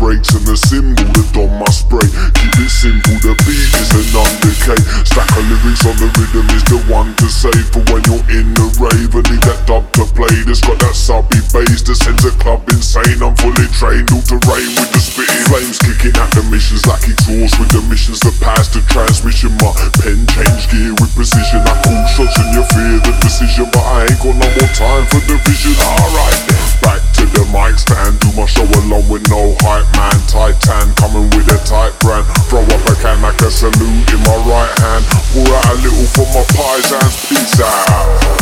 breaks and the cymbal, the dom must spray. Keep it simple, the beat rhythm is the one to save for when you're in the rave. I need that dub to play. That's got that subby bass that sends a club insane. I'm fully trained, all terrain with the spitting. Flames kicking at the missions like exhaust with the missions that pass the transmission. My pen change gear with precision. I call shots and you fear the decision, but I ain't got no more time for division. Alright back to the mic stand. Do my show alone with no hype man. Titan coming with a tight brand. Throw up a can like a salute in my right hand. A little for my paesans. Peace out.